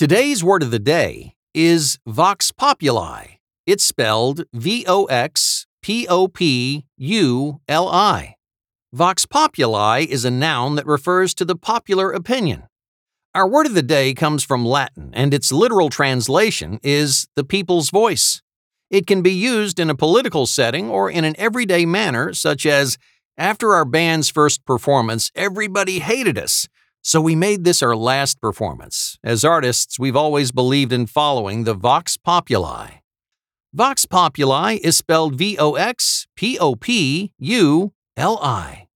Today's word of the day is Vox Populi. It's spelled V O X P O P U L I. Vox Populi is a noun that refers to the popular opinion. Our word of the day comes from Latin, and its literal translation is the people's voice. It can be used in a political setting or in an everyday manner, such as After our band's first performance, everybody hated us, so we made this our last performance. As artists, we've always believed in following the Vox Populi. Vox Populi is spelled V O X P O P U L I.